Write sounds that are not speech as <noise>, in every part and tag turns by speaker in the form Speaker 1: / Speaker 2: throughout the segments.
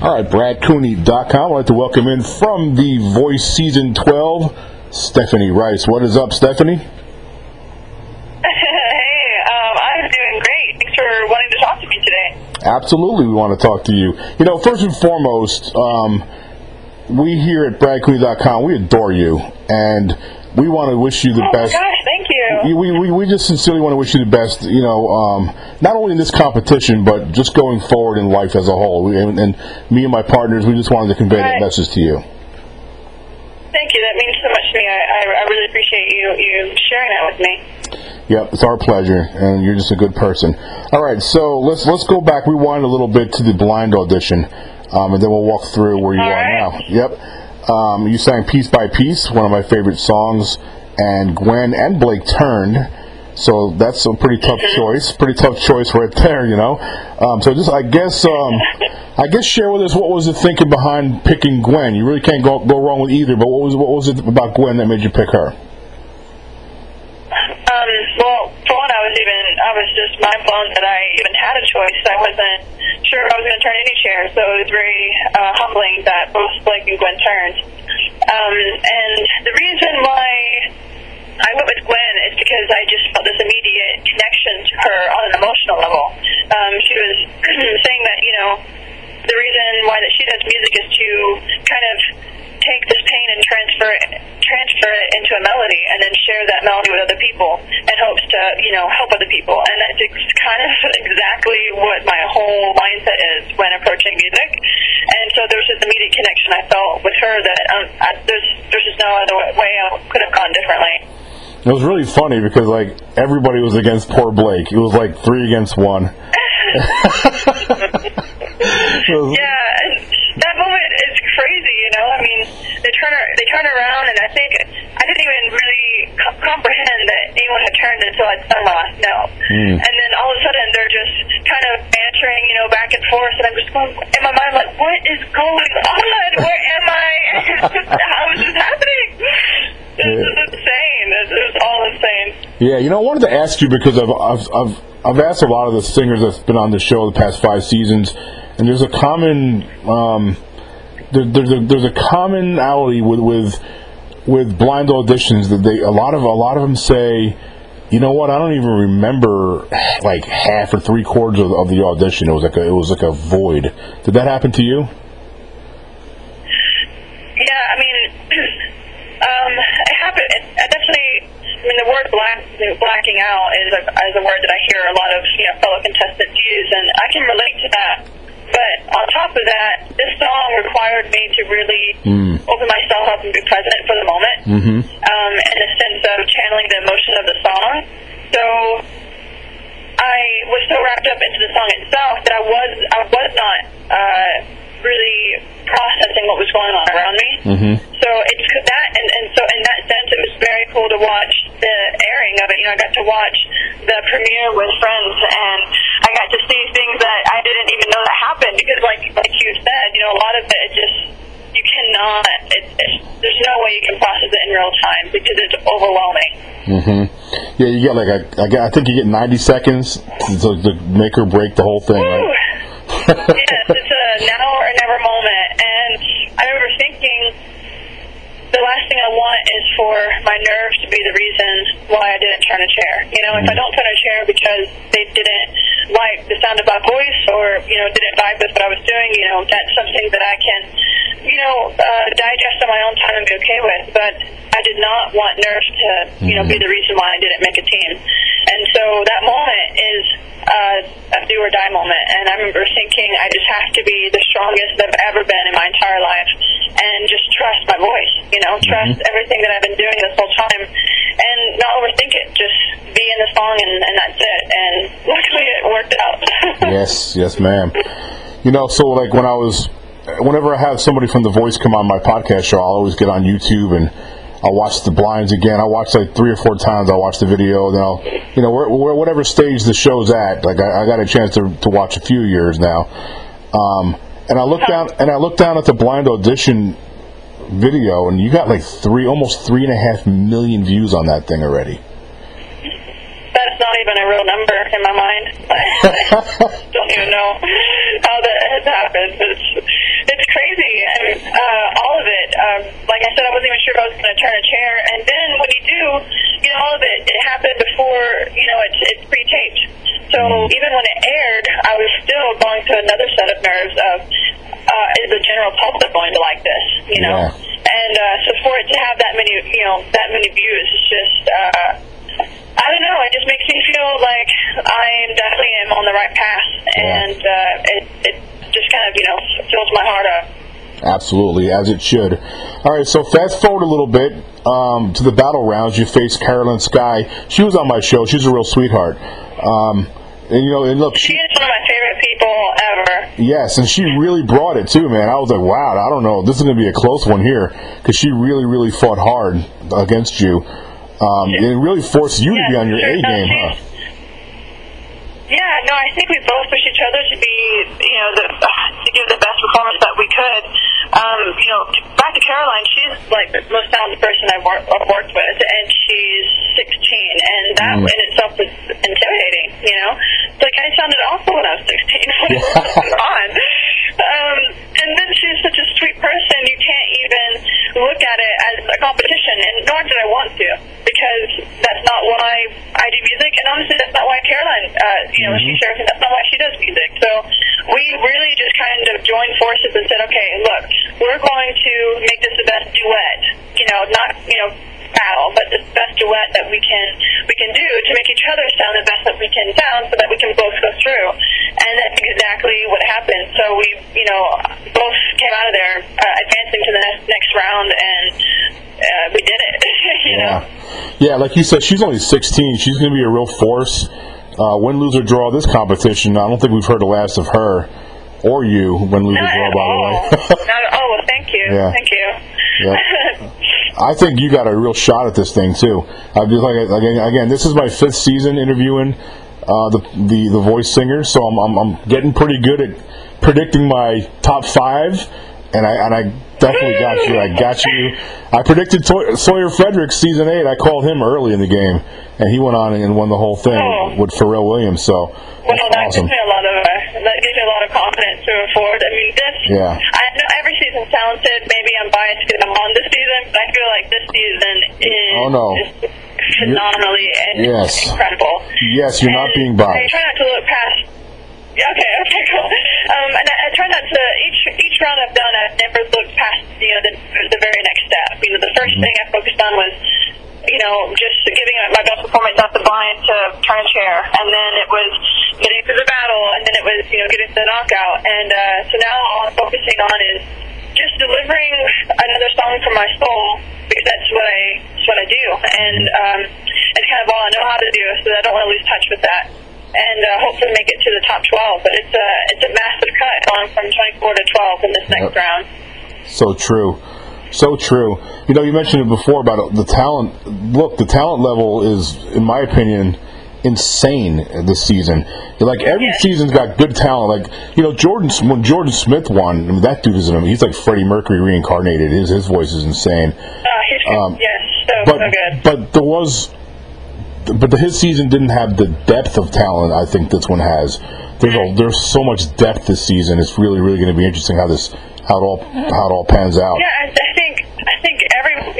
Speaker 1: All right, BradCooney.com. I'd like to welcome in from The Voice Season 12, Stephanie Rice. What is up, Stephanie? <laughs>
Speaker 2: hey, um, I'm doing great. Thanks for wanting to talk to me today.
Speaker 1: Absolutely, we want to talk to you. You know, first and foremost, um, we here at BradCooney.com, we adore you, and we want to wish you the
Speaker 2: oh
Speaker 1: best.
Speaker 2: My gosh, thank you.
Speaker 1: We, we, we just sincerely want to wish you the best, you know, um, not only in this competition, but just going forward in life as a whole. We, and, and me and my partners, we just wanted to convey that message to you.
Speaker 2: Thank you. That means so much to me. I, I, I really appreciate you, you sharing that with me.
Speaker 1: Yep, it's our pleasure, and you're just a good person. All right, so let's let's go back, rewind a little bit to the blind audition, um, and then we'll walk through where you
Speaker 2: All
Speaker 1: are
Speaker 2: right.
Speaker 1: now. Yep, um, you sang "Piece by Piece," one of my favorite songs, and Gwen and Blake turned. So that's a pretty tough choice, pretty tough choice right there, you know. Um, so just, I guess, um, I guess share with us what was the thinking behind picking Gwen. You really can't go go wrong with either, but what was what was it about Gwen that made you pick her?
Speaker 2: Um, well, for one, I was even I was just mind blown that I even had a choice. I wasn't sure I was going to turn any chair, so it was very uh, humbling that both Blake and Gwen turned. Um, and the reason why I went with Gwen is because I just felt this immediate connection to her on an emotional level. Um, she was <clears throat> saying that you know the reason why that she does music is to kind of take this pain and transfer it, transfer it into a melody, and then share that melody with other people in hopes to you know help other people. And that's ex- kind of <laughs> exactly what my whole mindset is when approaching music. And so there was this immediate connection I felt with her that um, I, there's there's just no other way I could have gone differently.
Speaker 1: It was really funny because like everybody was against poor Blake. It was like three against one. <laughs> Was-
Speaker 2: Yeah, and that moment is crazy. You know, I mean, they turn they turn around, and I think I didn't even really co- comprehend that anyone had turned until I'd sung my last note.
Speaker 1: Mm.
Speaker 2: And then all of a sudden, they're just kind of bantering, you know, back and forth, and I'm just going in my mind like, what is going on? Where am I? <laughs> How is this happening?
Speaker 1: Yeah, you know, I wanted to ask you because I've I've I've, I've asked a lot of the singers that's been on the show the past five seasons, and there's a common um, there, there's a there's a commonality with with with blind auditions that they a lot of a lot of them say. You know what? I don't even remember like half or three quarters of, of the audition. It was like a, it was like a void. Did that happen to you?
Speaker 2: Yeah, I mean, um, it happened. It, I definitely. I mean, the word black, blacking out is a, is a word that I hear a lot of you know fellow contestants use, and I can relate to that. But on top of that, this song required me to really
Speaker 1: Mm.
Speaker 2: open myself up and be present for the moment,
Speaker 1: Mm-hmm.
Speaker 2: um, in the sense of channeling the emotion of the song. So I was so wrapped up into the song itself that I was I was not uh, really processing what was going on around me.
Speaker 1: Mm-hmm.
Speaker 2: So it's that, and, and so in that sense, it was very cool to watch the airing of it. You know, I got to watch the premiere with friends, and I got to see things that I didn't even know that happened because, like like you said, you know, a lot of it just you cannot. It, it, there's no way you can process it in real time because it's overwhelming.
Speaker 1: Mm-hmm. Yeah, you get like a, I, think you get 90 seconds to, to make or break the whole thing, right? <laughs>
Speaker 2: Yes, is for my nerves to be the reason why I didn't turn a chair. You know, if I mm. don't turn a chair because they didn't like the sound of my voice or, you know, didn't vibe with what I was doing, you know, that's something that I can, you know, uh, digest on my own time and be okay with. But I did not want nerves to, you know, be the reason why I didn't make a team. And so that moment is uh, a do or die moment. And I remember thinking, I just have to be the strongest I've ever been in my entire life, and just trust my voice. You know, trust everything that I've been doing this whole time, not overthink it. Just be in the song, and, and that's it. And luckily, it worked out. <laughs>
Speaker 1: Yes, yes, ma'am. You know, so like when I was, whenever I have somebody from The Voice come on my podcast show, I'll always get on YouTube and I'll watch the blinds again. I watch like three or four times. I watch the video. Then I'll, you know, where, where, whatever stage the show's at. Like I, I got a chance to to watch a few years now. Um, and I look down and I look down at the blind audition video, and you got like three, almost three and a half million views on that thing already.
Speaker 2: That's not even a real number in my mind. <laughs> don't even know how that has happened. It's, it's crazy, and uh, all of it. Um, like I said, I wasn't even sure if I was going to turn a chair. And then what do you do? You know, all of it, it happened before, you know, it's, it's pre-taped. So even when it aired, I was still going through another set of nerves of, uh, is the general public going to like this, you know?
Speaker 1: Yeah.
Speaker 2: And uh, so for it to have that many, you know, that many views, it's just, uh, I don't know. It just makes me feel like I am definitely am on the right path, and uh, it it just kind of you know fills my heart up.
Speaker 1: Absolutely, as it should. All right, so fast forward a little bit um, to the battle rounds. You faced Caroline Sky. She was on my show. She's a real sweetheart. Um, and you know, and look,
Speaker 2: She
Speaker 1: she,
Speaker 2: is one of my favorite people ever.
Speaker 1: yes, and she really brought it too, man. I was like, wow, I don't know, this is going to be a close one here because she really, really fought hard against you. Um, and it really forced you to be on your A game, huh?
Speaker 2: Yeah, no, I think we both pushed each other to be, you know, the, to give the best performance that we could. Um, you know, back to Caroline, she's like the most talented person I've, wor- I've worked with, and she's 16, and that
Speaker 1: Mm.
Speaker 2: in itself was intimidating. You know, it's like I sounded awful when I was 16. What is going on? Um, and then she's such a sweet person. You can't even look at it as a competition, and nor did I want to, because that's not why I do music, and honestly, that's not why Caroline, uh, you know, she shares, and that's not why she does music. So we really just kind of joined forces and said, okay, look, we're going to make this the best duet. You know, not you know battle, but the best duet that we can we can do to make each other sound the best that we can sound, so that we can both go through. And that's exactly what happened. So we, you know, both came out of there uh, advancing to the next next round, and uh, we did it. <laughs> you know.
Speaker 1: Yeah, yeah. Like you said, she's only 16. She's going to be a real force. Uh, win, lose, or draw this competition. I don't think we've heard the last of her or you. Win, lose, or draw, by
Speaker 2: all.
Speaker 1: the way.
Speaker 2: Not at all. Well, thank you.
Speaker 1: Yeah.
Speaker 2: Thank you.
Speaker 1: Yeah. I think you got a real shot at this thing too. I just like again, again, this is my fifth season interviewing uh, the, the the voice singer, so I'm, I'm I'm getting pretty good at predicting my top five, and I and I definitely got you. I got you. I predicted Toy- Sawyer Fredericks season eight. I called him early in the game, and he went on and won the whole thing
Speaker 2: Oh.
Speaker 1: with Pharrell Williams. So
Speaker 2: Well, that
Speaker 1: awesome.
Speaker 2: gives me a lot of uh, that gives me a lot of confidence moving forward. I mean, this
Speaker 1: Yeah.
Speaker 2: I know every season's talented. Maybe I'm biased because I'm on this season, but I feel like this season is
Speaker 1: Oh, no.
Speaker 2: is phenomenally and
Speaker 1: Yes.
Speaker 2: incredible.
Speaker 1: Yes, you're not
Speaker 2: And
Speaker 1: being
Speaker 2: I try not to look past. Okay, <laughs> okay, cool. Um, and I, I try not to each each round I've done. I've never looked past you know the the very next step. You know, the 1st
Speaker 1: Mm-hmm.
Speaker 2: thing I focused on was you know just giving my best performance off the blind to turn a chair, and then it was getting to the battle, and then it was you know getting to the knockout. And uh, so now all I'm focusing on is just delivering another song from my soul because that's what I that's what I do, and um, it's kind of all I know how to do. So I don't want to lose touch with that, and uh, hopefully make it to the top 12. But it's a it's a massive cut going from 24 to 12 in this next round.
Speaker 1: So true. So true. You know, you mentioned it before about the talent. Look, the talent level is, in my opinion, insane this season. Like every
Speaker 2: Yeah.
Speaker 1: season's got good talent. Like you know, Jordan when Jordan Smith won, I mean, that dude is. Mean, he's like Freddie Mercury reincarnated. His his voice is insane.
Speaker 2: Uh,
Speaker 1: Um,
Speaker 2: yes, so
Speaker 1: But
Speaker 2: so good.
Speaker 1: but there was, but the, his season didn't have the depth of talent. I think this one has. There's a, there's so much depth this season. It's really really going to be interesting how this how it all how it all pans out.
Speaker 2: Yeah, I, I think I think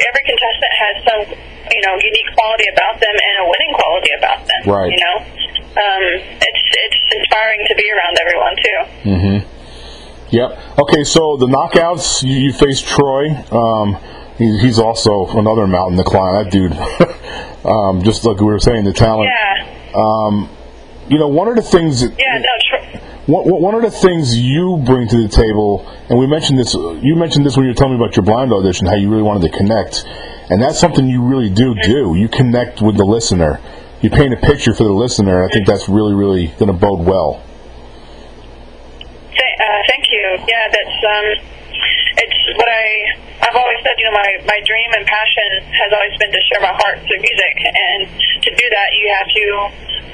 Speaker 2: every contestant has some you know unique quality about them and a winning quality about them.
Speaker 1: Right.
Speaker 2: You know, um, it's it's inspiring to be around everyone too. Mm-hmm.
Speaker 1: Yep. Okay, so the knockouts, you, you face Troy. Um, he, he's also another mountain to climb. That dude, <laughs> um, just like we were saying, the talent.
Speaker 2: Yeah, Um,
Speaker 1: You know, one of the things. That,
Speaker 2: yeah, no,
Speaker 1: one, of the things you bring to the table, and we mentioned this. You mentioned this when you were telling me about your blind audition, how you really wanted to connect, and that's something you really do do. You connect with the listener. You paint a picture for the listener. I think that's really, really going to bode well.
Speaker 2: Uh, thank you. Yeah, that's um, it's what I I've always said. You know, my my dream and passion has always been to share my heart through music, and to do that, you have to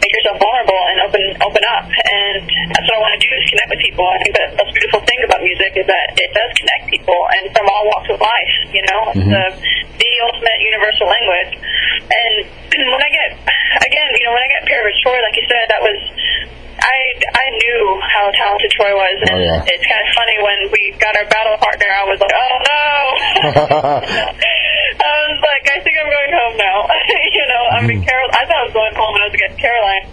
Speaker 2: make yourself vulnerable and open open up. And that's what I want to do is connect with people. I think that the most beautiful thing about music is that it does connect people, and from all walks of life. You know, it's mm-hmm. the the ultimate universal language. And <clears throat> when I get again, you know, when I get paired with Troy, like you said, that was. I I knew how talented Troy was, and
Speaker 1: Oh, yeah.
Speaker 2: it's kind of funny when we got our battle partner. I was like, oh no. <laughs> I was like, I think I'm going home now. <laughs> you know, I mean, Carol. I thought I was going home when I was against Caroline.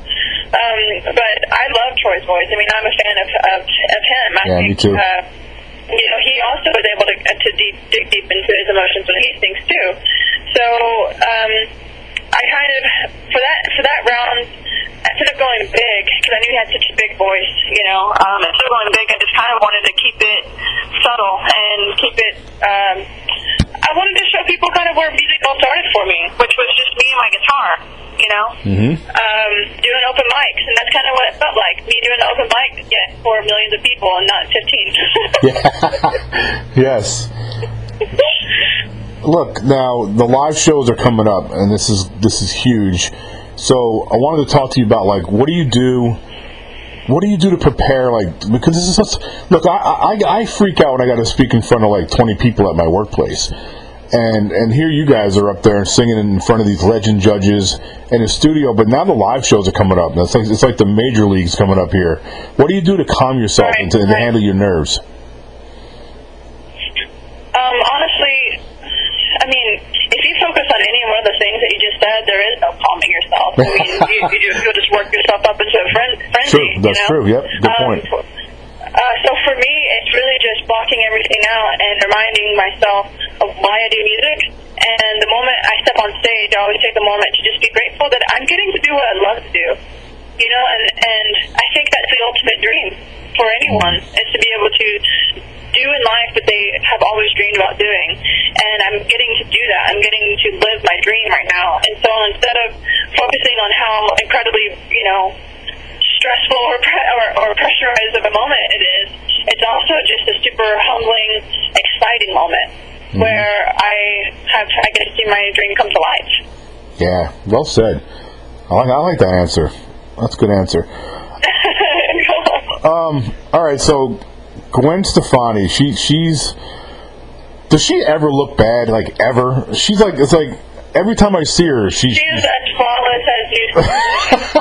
Speaker 2: Um, but I love Troy's voice. I mean, I'm a fan of of, of him. I
Speaker 1: Yeah, me too.
Speaker 2: Uh, you know, he also was able to to deep, dig deep into his emotions when he sings too. So um, I kind of for that for that round. Instead of going big, because I knew he had such a big voice, you know, um, instead of going big, I just kind of wanted to keep it subtle and keep it. Um, I wanted to show people kind of where music all started for me, which was just me and my guitar, you know,
Speaker 1: Mm-hmm.
Speaker 2: um, doing open mics, and that's kind of what it felt like. Me doing an open mic for millions of people and not 15. <laughs>
Speaker 1: Yeah. <laughs> yes. Look, now the live shows are coming up, and this is this is huge. So I wanted to talk to you about like what do you do? What do you do to prepare? Like because this is such, look, I, I I freak out when I got to speak in front of like twenty people at my workplace, and and here you guys are up there singing in front of these legend judges in a studio. But now the live shows are coming up. It's like it's like the major leagues coming up here. What do you do to calm yourself
Speaker 2: Right,
Speaker 1: and to, to handle your nerves?
Speaker 2: Um, honestly, I mean, if you focus on any one of the things that you just said, there is no calming yourself. I mean, you, you, you, you'll just work yourself up into a fren- frenzy.
Speaker 1: True, that's
Speaker 2: you know?
Speaker 1: true, yep, good
Speaker 2: um,
Speaker 1: point.
Speaker 2: Uh, so for me, it's really just blocking everything out and reminding myself of why I do music. And the moment I step on stage, I always take the moment to just be grateful that I'm getting to do what I love to do. You know, and and I think that's the ultimate dream for anyone is to be able to do in life that they have always dreamed about doing. And I'm getting to do that. I'm getting to live my dream right now. And so instead of focusing on how incredibly, you know, stressful or, pre- or, or pressurized of a moment it is, it's also just a super humbling, exciting moment where I have I get to see my dream come to life.
Speaker 1: Yeah, well said. I like, I like that answer. That's a good answer. <laughs> Um, all right, so Gwen Stefani, she she's does she ever look bad? Like ever? She's like it's like every time I see her, she's
Speaker 2: She is as flawless as you. <laughs>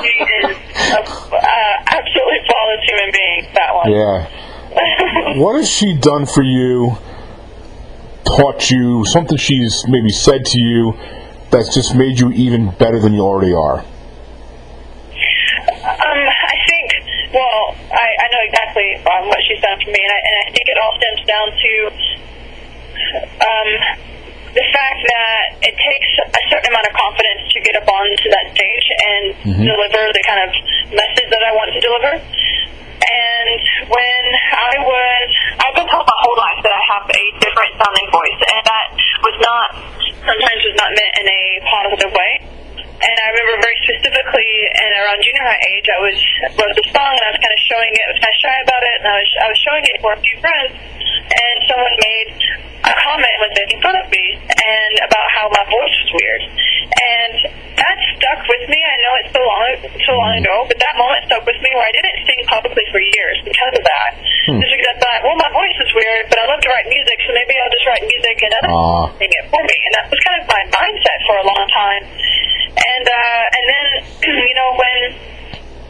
Speaker 1: yeah. What has she done for you? Taught you something she's maybe said to you that's just made you even better than you already are.
Speaker 2: Um, I think, well, I, I know exactly um, what she's done for me, and I, and I think it all stems down to um, the fact that it takes a certain amount of confidence to get up onto that stage and deliver the kind of message that I want to deliver. And when I was, I've been told my whole life that I have a different sounding voice, and that was not, sometimes was not meant in a positive way. And I remember very specifically, and around junior high age, I was wrote the song, and I was kind of showing it. I was kind of shy about it, and I was I was showing it for a few friends, and someone made a comment was making fun of me and about how my voice was weird, and that stuck with me. I know it's so long so long ago, but that moment stuck with me where I didn't publicly for years because of that. Just because I thought, well, my voice is weird, but I love to write music, so maybe I'll just write music and other people sing it for me, and that was kind of my mindset for a long time. And uh, and then <clears throat> you know when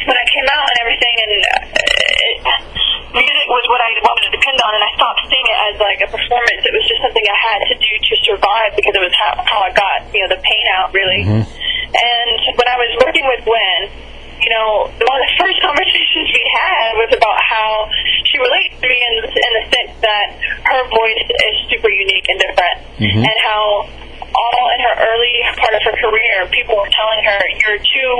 Speaker 2: when I came out and everything, and uh, it, music was what I wanted to depend on, and I stopped seeing it as like a performance. It was just something I had to do to survive because it was how, how I got you know the pain out really. And when I was working with Gwen, you know, one of the first conversations we had was about how she relates to me in, in the sense that her voice is super unique and different, mm-hmm. and how all in her early part of her career, people were telling her, "You're too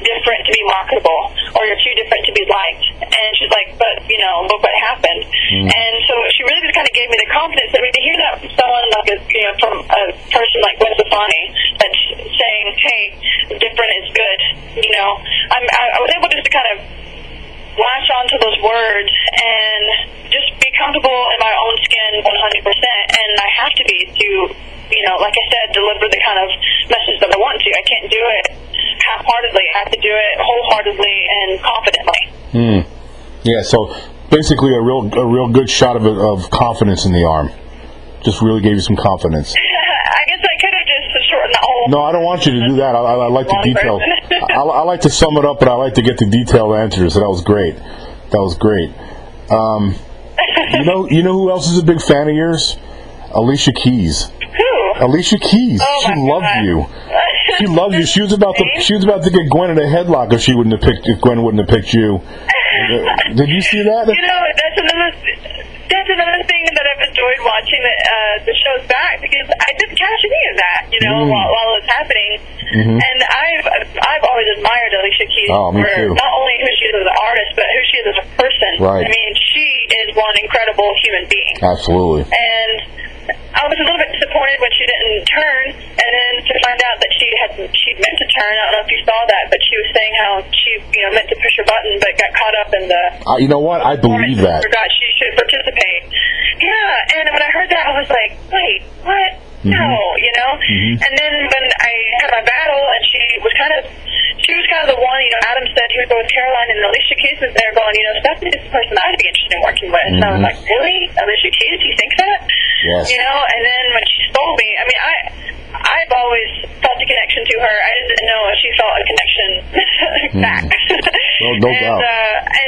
Speaker 2: different to be marketable, or you're too different to be liked." And she's like, "But you know, look what happened." Mm-hmm. And so she really just kind of gave me the confidence. I mean, to hear that from someone like a, you know, from a person like Gwen Stefani, that's saying, "Hey, different is good," you know, I'm, I, I was able just to kind of latch onto those words and just be comfortable in my own skin 100%. And I have to be to, you know, like I said, deliver the kind of message that I want to. I can't do it half-heartedly. I have to do it wholeheartedly and confidently.
Speaker 1: Hmm. Yeah, so basically a real a real good shot of of confidence in the arm. Just really gave you some confidence. <laughs>
Speaker 2: I guess I could have just shortened the whole.
Speaker 1: No, I don't want you to do that. I, I, I like the detail. <laughs> I, I like to sum it up, but I like to get the detailed answers. So that was great. That was great. Um, you know, you know who else is a big fan of yours? Alicia Keys.
Speaker 2: Who?
Speaker 1: Alicia Keys.
Speaker 2: Oh
Speaker 1: she loves
Speaker 2: God.
Speaker 1: you. she <laughs> loves you. She was about to she was about to get Gwen in a headlock if she wouldn't have picked if Gwen wouldn't have picked you. <laughs> Did you see that?
Speaker 2: You know, that's another that's another thing that I've enjoyed watching the uh, the shows back because I didn't catch any of that, you know,
Speaker 1: Mm.
Speaker 2: while, while it was happening.
Speaker 1: Mhm.
Speaker 2: And I've I've always admired Alicia Keys
Speaker 1: Oh,
Speaker 2: for
Speaker 1: too.
Speaker 2: not only who she is as an artist, but who she is as a person.
Speaker 1: Right.
Speaker 2: I mean, she is one incredible human being.
Speaker 1: Absolutely.
Speaker 2: And I was a little bit disappointed when she didn't turn, and then to find out that she had she meant to turn. I don't know if you saw that, but she was saying how she you know meant to push her button, but got caught up in the
Speaker 1: Uh, you know what? I believe that.
Speaker 2: Forgot she should participate. Yeah, and when I heard that, I was like, wait, what? No, you know. And then when I had my battle, and she was kind of, she was kind of the one. You know, Adam said he would go with Caroline, and Alicia Keys was there going, you know, Stephanie is the person I'd be interested in working with. And I was
Speaker 1: Mhm.
Speaker 2: like, really, Alicia Keys? You think that?
Speaker 1: Yes.
Speaker 2: You know, and then when she told me, I mean, I. I've always felt a connection to her. I didn't know if she felt a connection <laughs> back.
Speaker 1: No- no <laughs>
Speaker 2: and,
Speaker 1: doubt.
Speaker 2: Uh, and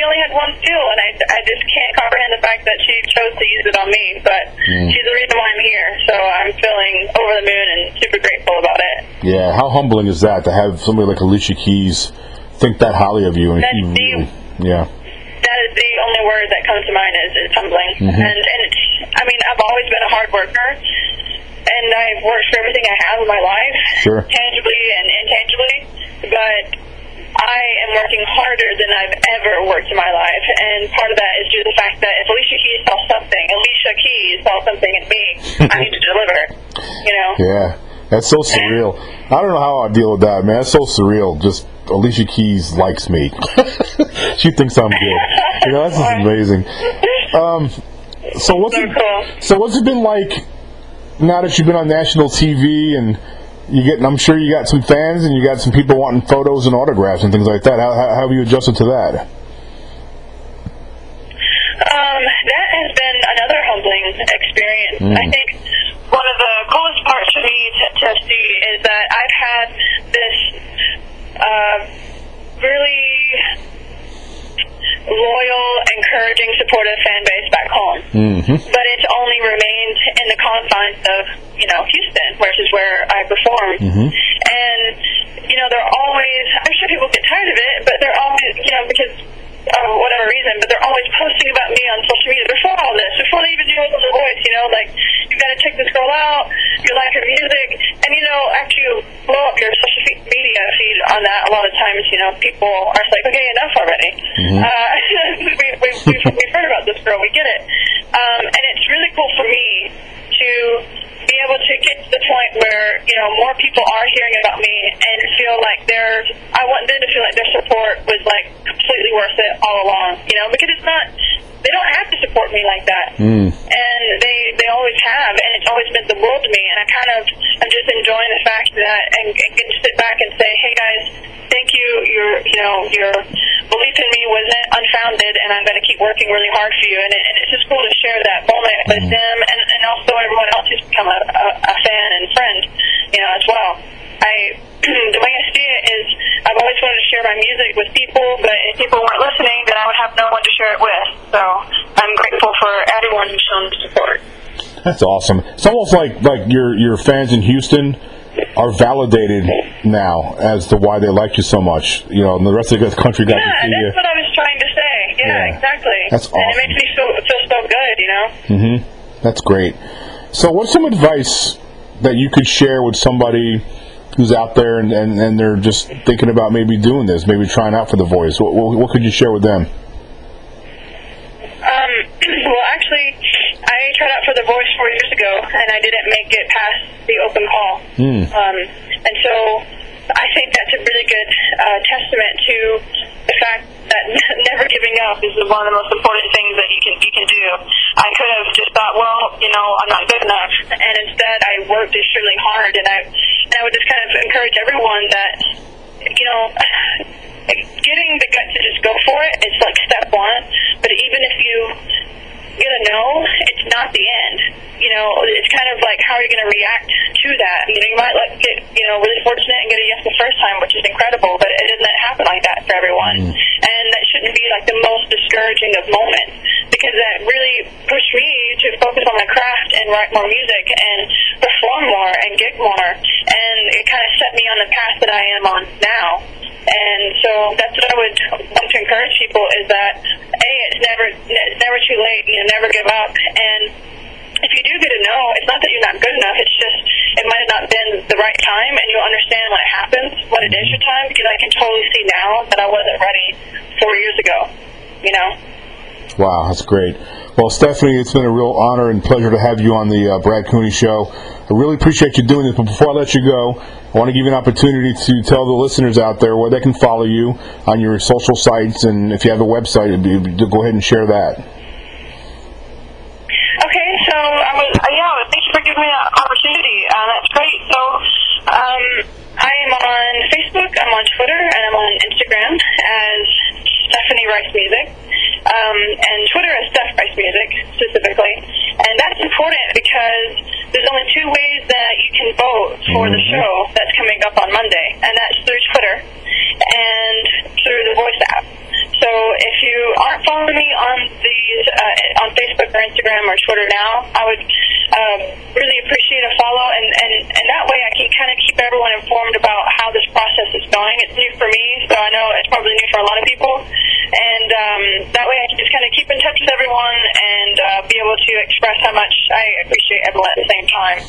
Speaker 2: she only had one skill, and I, I just can't comprehend the fact that she chose to use it on me. But
Speaker 1: Mm.
Speaker 2: she's the reason why I'm here, so I'm feeling over the moon and super grateful about it.
Speaker 1: Yeah. How humbling is that to have somebody like Alicia Keys think that highly of you? And
Speaker 2: That's
Speaker 1: you really, yeah.
Speaker 2: That is the only word that comes to mind is, is humbling.
Speaker 1: Mhm.
Speaker 2: And and it's, I mean, I've always been a hard worker, and I've worked for everything I have in my life,
Speaker 1: Sure.
Speaker 2: tangibly and intangibly. But I am working harder than I've ever worked in my life, and part of that is due to the fact that if Alicia Keys saw something, Alicia Keys saw something in me, I need to deliver. You know.
Speaker 1: Yeah. That's so surreal. I don't know how I deal with that, man. That's so surreal. Just Alicia Keys likes me. <laughs> she thinks I'm good. You know, that's just amazing. Um, so what's
Speaker 2: So
Speaker 1: it,
Speaker 2: cool.
Speaker 1: so what's it been like now that you've been on national TV and you get? I'm sure you got some fans and you got some people wanting photos and autographs and things like that. How, how, how have you adjusted to that?
Speaker 2: Um, that has been another humbling experience.
Speaker 1: Mm.
Speaker 2: I think one of the coolest parts for me to, to see is that I've had this uh, really loyal, encouraging, supportive fan base back home.
Speaker 1: Mm-hmm.
Speaker 2: But it's only remained in the confines of, you know, Houston, which is where I perform.
Speaker 1: Mhm.
Speaker 2: And, you know, they're always, I'm sure people get tired of it, but they're always, you know, because of whatever reason, but they're always posting about me on social media before all this, before they even knew I was The Voice, you know, like, you gotta check this girl out, you like her music, and, you know, after you blow up your social media feed on that, a lot of times, you know, people are like, okay, enough already. Uh, <laughs> we, we, we've, we've heard about this girl, we get it. Um, and it's really cool for me to be able to get to the point where you know more people are hearing about me and feel like their I want them to feel like their support was like completely worth it all along. You know, because it's not they don't have to support me like that,
Speaker 1: Mm.
Speaker 2: and they they always have, and it's always meant the world to me. And I kind of I'm just enjoying the fact that and, and to sit back and say, hey guys, thank you. Your you know your belief in me wasn't unfounded, and I'm going to keep working really hard for you. And, it, and it's just cool to share that moment with them, and, and also everyone else who's become a, a, a fan and friend, you know, as well. I <clears throat> the way I see it is I've always wanted to share my music with people, but if people weren't listening, then I would have no one to share it with. So I'm grateful for everyone who's shown support.
Speaker 1: That's awesome. It's almost like like your your fans in Houston are validated now as to why they like you so much. You know, and the rest of the country got
Speaker 2: Yeah,
Speaker 1: to see you.
Speaker 2: that's what I was trying to say. Yeah,
Speaker 1: Yeah.
Speaker 2: exactly.
Speaker 1: That's
Speaker 2: And it makes me feel feel so good, you know.
Speaker 1: Mm-hmm. That's great. So, what's some advice that you could share with somebody who's out there and, and, and they're just thinking about maybe doing this, maybe trying out for the voice? What, what, what could you share with them?
Speaker 2: Um, well, actually, I tried out for The Voice four years ago, and I didn't make it past the open call.
Speaker 1: Hmm.
Speaker 2: Um, and so I think that's a really good uh, testament to the fact that <laughs> never giving up is one of the most important things that you can you can do. I could have just thought, well, you know, I'm not good enough, and instead I worked extremely hard, and I and I would just kind of encourage everyone that you know. <sighs> Getting the gut to just go for it is like step one, but even if you get a no, it's not the end. You know, it's kind of like how are you going to react to that? You know, you might like get you know really fortunate and get a yes the first time, which is incredible, but it doesn't happen like that for everyone, mm-hmm. and that shouldn't be like the most discouraging of moments because that really pushed me to focus on my craft and write more music and perform more and gig more. And it kind of set me on the path that I am on now. And so that's what I would want to encourage people is that a it's never it's never too late. You know, never give up. And if you do get a no, it's not that you're not good enough. It's just it might have not been the right time, and you'll understand when it happens when it is your time. Because I can totally see now that I wasn't ready four years ago. You know.
Speaker 1: Wow, that's great. Well, Stephanie, it's been a real honor and pleasure to have you on the uh, Brad Cooney Show. I really appreciate you doing this. But before I let you go, I want to give you an opportunity to tell the listeners out there where they can follow you on your social sites, and if you have a website, go ahead and share that.
Speaker 2: Okay, so uh, yeah, thank you for giving me that opportunity. Uh, that's great. So um, I am on Facebook, I'm on Twitter, and I'm on Instagram as Stephanie Rice Music um, and Twitter is Steph Rice Music specifically. And that's important because there's only two ways that you can vote for mm-hmm. the show that's coming up on Monday, and that's through Twitter and through the Voice app. So if you aren't following me on these uh, on Facebook or Instagram or Twitter now, I would um, really appreciate a follow, and, and, and that way I can kind of keep everyone informed about how this process is going. It's new for me, so I know it's probably new for a lot of people, um, that way I can just kind of keep in touch with everyone and uh, be able to express how much I appreciate everyone at the same time.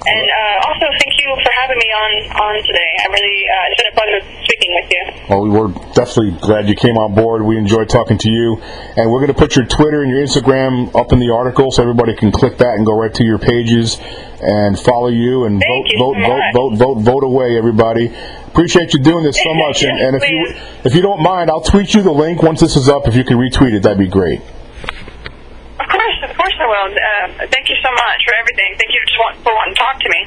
Speaker 2: And uh, also, thank you for having me on on today. I'm really, uh, it's been a pleasure speaking with you.
Speaker 1: Well, we were definitely glad you came on board. We enjoyed talking to you, and we're going to put your Twitter and your Instagram up in the article so everybody can click that and go right to your pages and follow you and
Speaker 2: vote,
Speaker 1: you vote,
Speaker 2: so
Speaker 1: vote, vote, vote, vote away, everybody. Appreciate you doing this so <laughs> much, and, and if you if you don't mind, I'll tweet you the link once this is up. If you can retweet it, that'd be great.
Speaker 2: Of course, of course I will. Uh, thank you so much for everything. Thank you for wanting to talk to me.